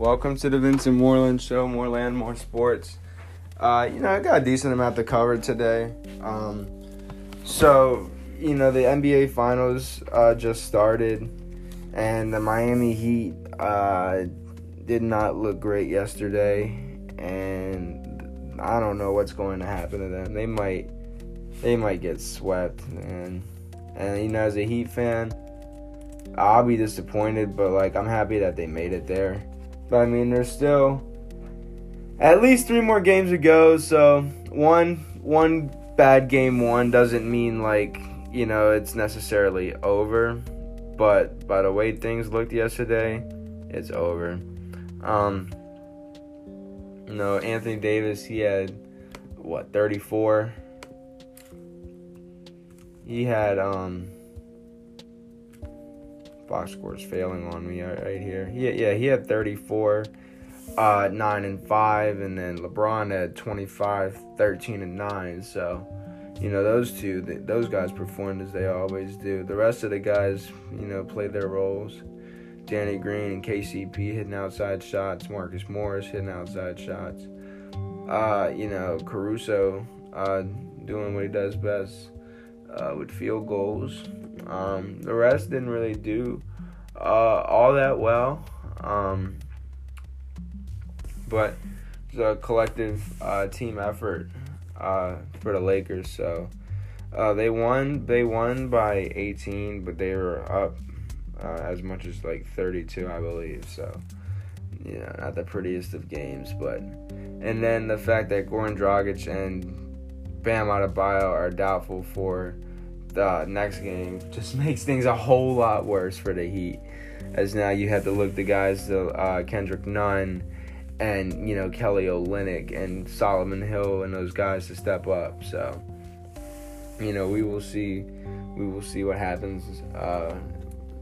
Welcome to the Vincent Moreland Show, more land, more sports. Uh, you know, I got a decent amount to cover today. Um, so, you know, the NBA Finals uh, just started, and the Miami Heat uh, did not look great yesterday, and I don't know what's going to happen to them. They might, they might get swept, and and you know, as a Heat fan, I'll be disappointed, but like I'm happy that they made it there. But I mean, there's still at least three more games to go. So one one bad game one doesn't mean like you know it's necessarily over. But by the way things looked yesterday, it's over. Um, you know, Anthony Davis, he had what 34. He had um box scores failing on me right here. Yeah, yeah, he had 34, uh, 9 and 5, and then LeBron had 25, 13 and 9. So, you know, those two, those guys performed as they always do. The rest of the guys, you know, played their roles. Danny Green and KCP hitting outside shots. Marcus Morris hitting outside shots. Uh, you know, Caruso uh, doing what he does best uh, with field goals. Um, the rest didn't really do uh, all that well, um, but it's a collective uh, team effort uh, for the Lakers. So uh, they won. They won by 18, but they were up uh, as much as like 32, I believe. So yeah, not the prettiest of games, but and then the fact that Goran Dragic and Bam Adebayo are doubtful for the next game just makes things a whole lot worse for the Heat. As now you have to look the guys, the uh, Kendrick Nunn, and you know Kelly Olynyk and Solomon Hill and those guys to step up. So you know we will see, we will see what happens uh,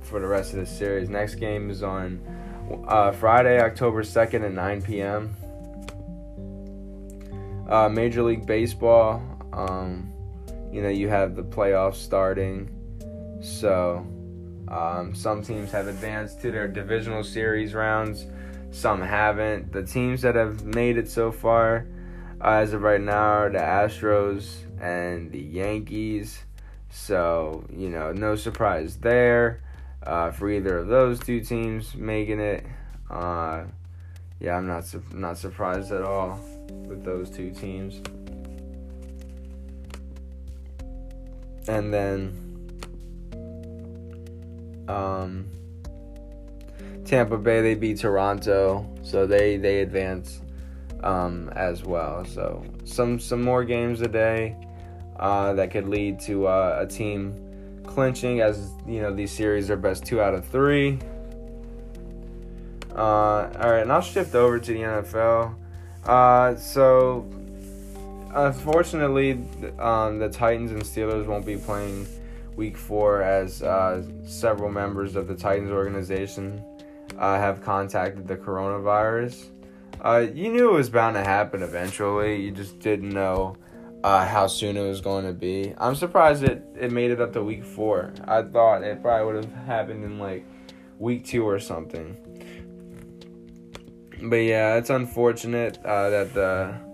for the rest of the series. Next game is on uh, Friday, October second at 9 p.m. Uh, Major League Baseball. Um, you know, you have the playoffs starting. So, um, some teams have advanced to their divisional series rounds, some haven't. The teams that have made it so far, uh, as of right now, are the Astros and the Yankees. So, you know, no surprise there uh, for either of those two teams making it. Uh, yeah, I'm not su- not surprised at all with those two teams. And then um, Tampa Bay they beat Toronto, so they they advance um, as well. So some some more games a day uh, that could lead to uh, a team clinching, as you know these series are best two out of three. Uh, all right, and I'll shift over to the NFL. Uh, so unfortunately, um, the Titans and Steelers won't be playing week four as uh, several members of the Titans organization uh, have contacted the coronavirus. Uh, you knew it was bound to happen eventually. You just didn't know uh, how soon it was going to be. I'm surprised it, it made it up to week four. I thought it probably would have happened in like week two or something. But yeah, it's unfortunate uh, that the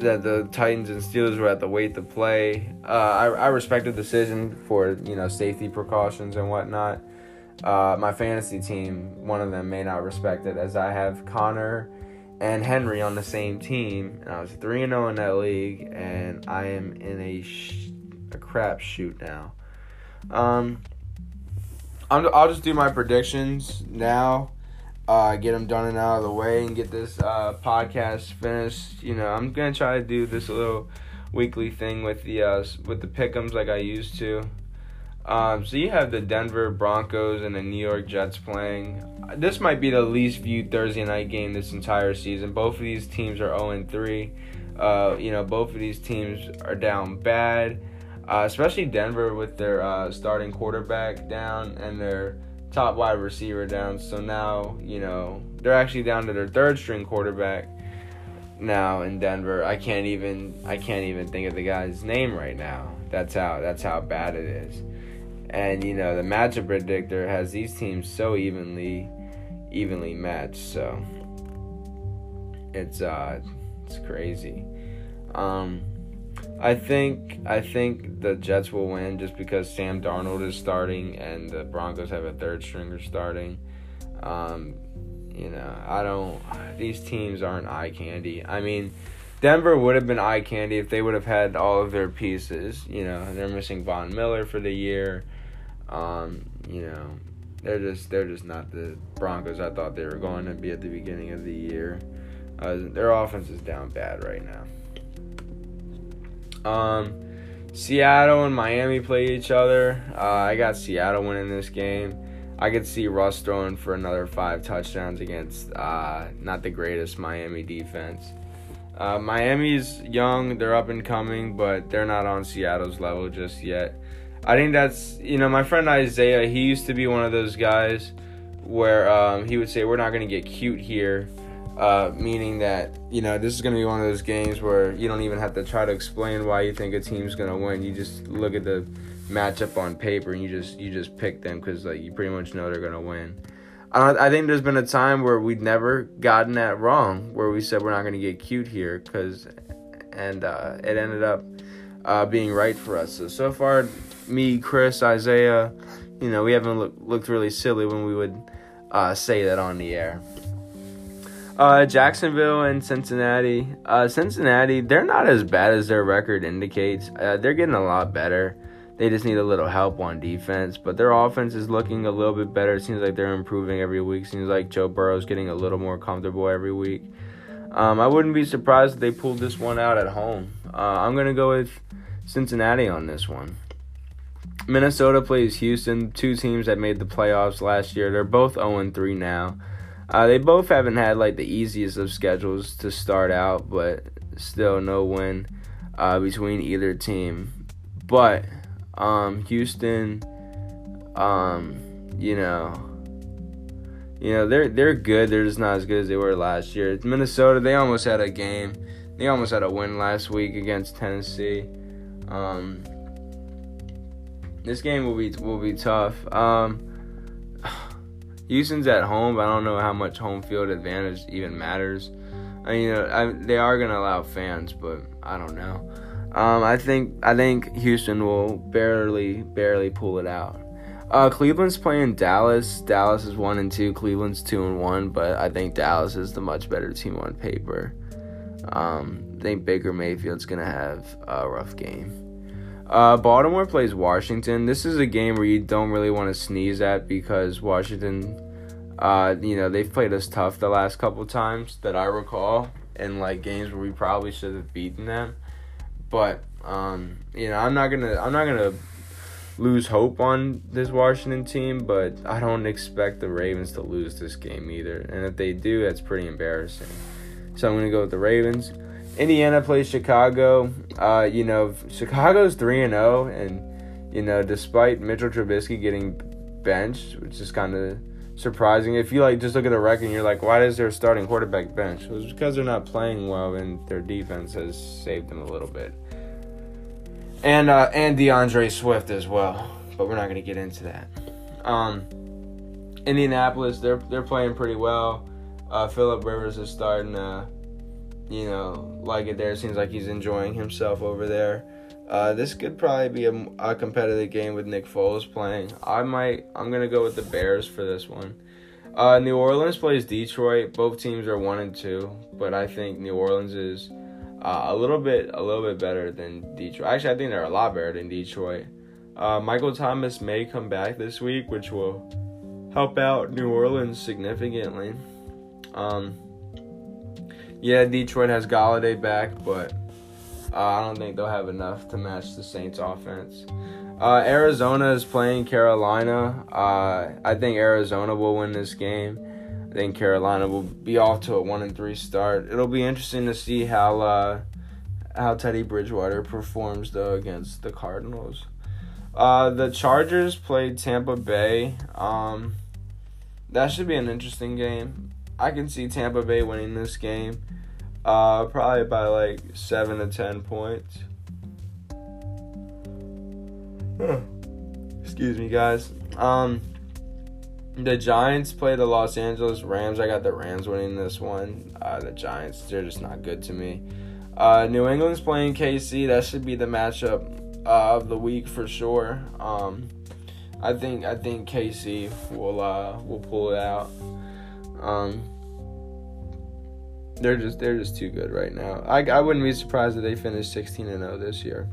that the Titans and Steelers were at the weight to play. Uh, I, I respect the decision for you know safety precautions and whatnot. Uh, my fantasy team, one of them may not respect it, as I have Conner and Henry on the same team, and I was three and zero oh in that league, and I am in a sh- a crap shoot now. Um, i will just do my predictions now uh, get them done and out of the way and get this uh, podcast finished. You know, I'm gonna try to do this little weekly thing with the uh, with the pickums like I used to. Um, so you have the Denver Broncos and the New York Jets playing. This might be the least viewed Thursday night game this entire season. Both of these teams are 0 3. Uh, you know, both of these teams are down bad, uh, especially Denver with their uh, starting quarterback down and their top wide receiver down. So now, you know, they're actually down to their third string quarterback now in Denver. I can't even I can't even think of the guy's name right now. That's how that's how bad it is. And you know, the matchup predictor has these teams so evenly evenly matched. So it's uh it's crazy. Um, I think I think the Jets will win just because Sam Darnold is starting and the Broncos have a third stringer starting. Um, you know, I don't. These teams aren't eye candy. I mean, Denver would have been eye candy if they would have had all of their pieces. You know, they're missing Von Miller for the year. Um, you know, they're just they're just not the Broncos I thought they were going to be at the beginning of the year. Uh, their offense is down bad right now. Um, Seattle and Miami play each other. Uh, I got Seattle winning this game. I could see Russ throwing for another five touchdowns against uh, not the greatest Miami defense. Uh, Miami's young, they're up and coming, but they're not on Seattle's level just yet. I think that's, you know, my friend Isaiah, he used to be one of those guys where um, he would say, We're not going to get cute here uh, meaning that you know this is going to be one of those games where you don't even have to try to explain why you think a team's going to win. You just look at the matchup on paper and you just you just pick them because like you pretty much know they're going to win. I, I think there's been a time where we'd never gotten that wrong, where we said we're not going to get cute here, because and uh, it ended up uh, being right for us. So so far, me, Chris, Isaiah, you know, we haven't look, looked really silly when we would uh, say that on the air. Uh, Jacksonville and Cincinnati. Uh, Cincinnati, they're not as bad as their record indicates. Uh, they're getting a lot better. They just need a little help on defense, but their offense is looking a little bit better. It seems like they're improving every week. Seems like Joe Burrow's getting a little more comfortable every week. Um, I wouldn't be surprised if they pulled this one out at home. Uh, I'm gonna go with Cincinnati on this one. Minnesota plays Houston, two teams that made the playoffs last year. They're both 0 3 now. Uh, they both haven't had like the easiest of schedules to start out, but still no win uh, between either team. But um, Houston, um, you know, you know they're they're good. They're just not as good as they were last year. Minnesota, they almost had a game. They almost had a win last week against Tennessee. Um, this game will be will be tough. Um, Houston's at home. I don't know how much home field advantage even matters. I mean, you know, I, they are to allow fans, but I don't know. Um, I think I think Houston will barely barely pull it out. Uh, Cleveland's playing Dallas. Dallas is one and two. Cleveland's two and one, but I think Dallas is the much better team on paper. Um, I think Baker Mayfield's gonna have a rough game. Uh, Baltimore plays Washington. This is a game where you don't really want to sneeze at because Washington, uh, you know, they've played us tough the last couple times that I recall, in like games where we probably should have beaten them. But um, you know, I'm not gonna, I'm not gonna lose hope on this Washington team, but I don't expect the Ravens to lose this game either. And if they do, that's pretty embarrassing. So I'm gonna go with the Ravens. Indiana plays Chicago. Uh, you know, Chicago's three and zero, oh, and you know, despite Mitchell Trubisky getting benched, which is kind of surprising. If you like just look at the record, and you're like, why is their starting quarterback bench? It's because they're not playing well, and their defense has saved them a little bit. And uh, and D'Andre Swift as well, but we're not gonna get into that. Um, Indianapolis, they're they're playing pretty well. Uh, Philip Rivers is starting to you know, like it there. It seems like he's enjoying himself over there. Uh, this could probably be a, a, competitive game with Nick Foles playing. I might. I'm gonna go with the Bears for this one. Uh, New Orleans plays Detroit. Both teams are one and two, but I think New Orleans is uh, a little bit a little bit better than Detroit. Actually, I think they're a lot better than Detroit. Uh, Michael Thomas may come back this week, which will help out New Orleans significantly. Um, yeah, Detroit has Golladay back, but uh, I don't think they'll have enough to match the Saints' offense. Uh, Arizona is playing Carolina. Uh, I think Arizona will win this game. I think Carolina will be off to a one and three start. It'll be interesting to see how uh, how Teddy Bridgewater performs though against the Cardinals. Uh, the Chargers played Tampa Bay. Um, that should be an interesting game. I can see Tampa Bay winning this game. Uh, probably by like seven to ten points. Excuse me, guys. Um, The Giants play the Los Angeles Rams. I got the Rams winning this one. Uh, the Giants, they're just not good to me. Uh, New England's playing KC. That should be the matchup uh, of the week for sure. Um, I think I think KC will uh, will pull it out. Um, they're just they're just too good right now. I, I wouldn't be surprised if they finish 16 and 0 this year.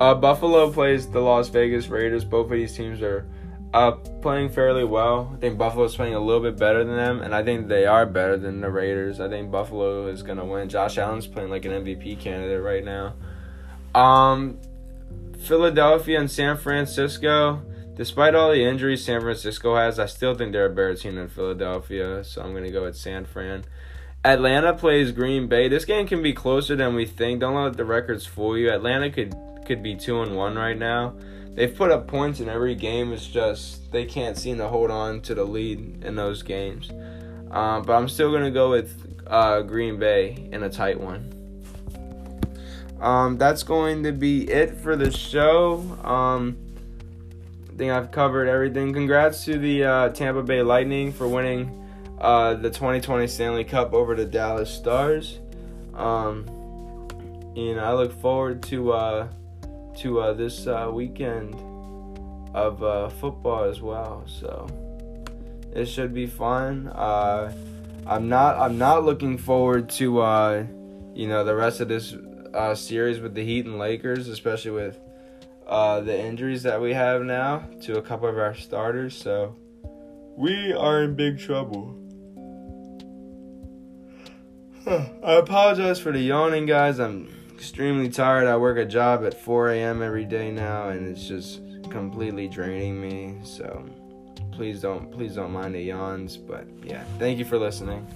Uh, Buffalo plays the Las Vegas Raiders. Both of these teams are uh, playing fairly well. I think Buffalo's playing a little bit better than them, and I think they are better than the Raiders. I think Buffalo is gonna win. Josh Allen's playing like an MVP candidate right now. Um, Philadelphia and San Francisco. Despite all the injuries San Francisco has, I still think they're a better team than Philadelphia. So I'm gonna go with San Fran. Atlanta plays Green Bay. This game can be closer than we think. Don't let the records fool you. Atlanta could could be two and one right now. They've put up points in every game. It's just they can't seem to hold on to the lead in those games. Um, but I'm still gonna go with uh, Green Bay in a tight one. Um, that's going to be it for the show. Um, think I've covered everything. Congrats to the uh, Tampa Bay Lightning for winning uh, the 2020 Stanley Cup over the Dallas Stars. Um, know, I look forward to uh, to uh, this uh, weekend of uh, football as well. So it should be fun. I'm not I'm not looking forward to you know the rest of this series with the Heat and Lakers, especially with uh, the injuries that we have now to a couple of our starters. So we are in big trouble. I apologize for the yawning, guys. I'm extremely tired. I work a job at 4 a.m. every day now, and it's just completely draining me. So please don't please don't mind the yawns. But yeah, thank you for listening.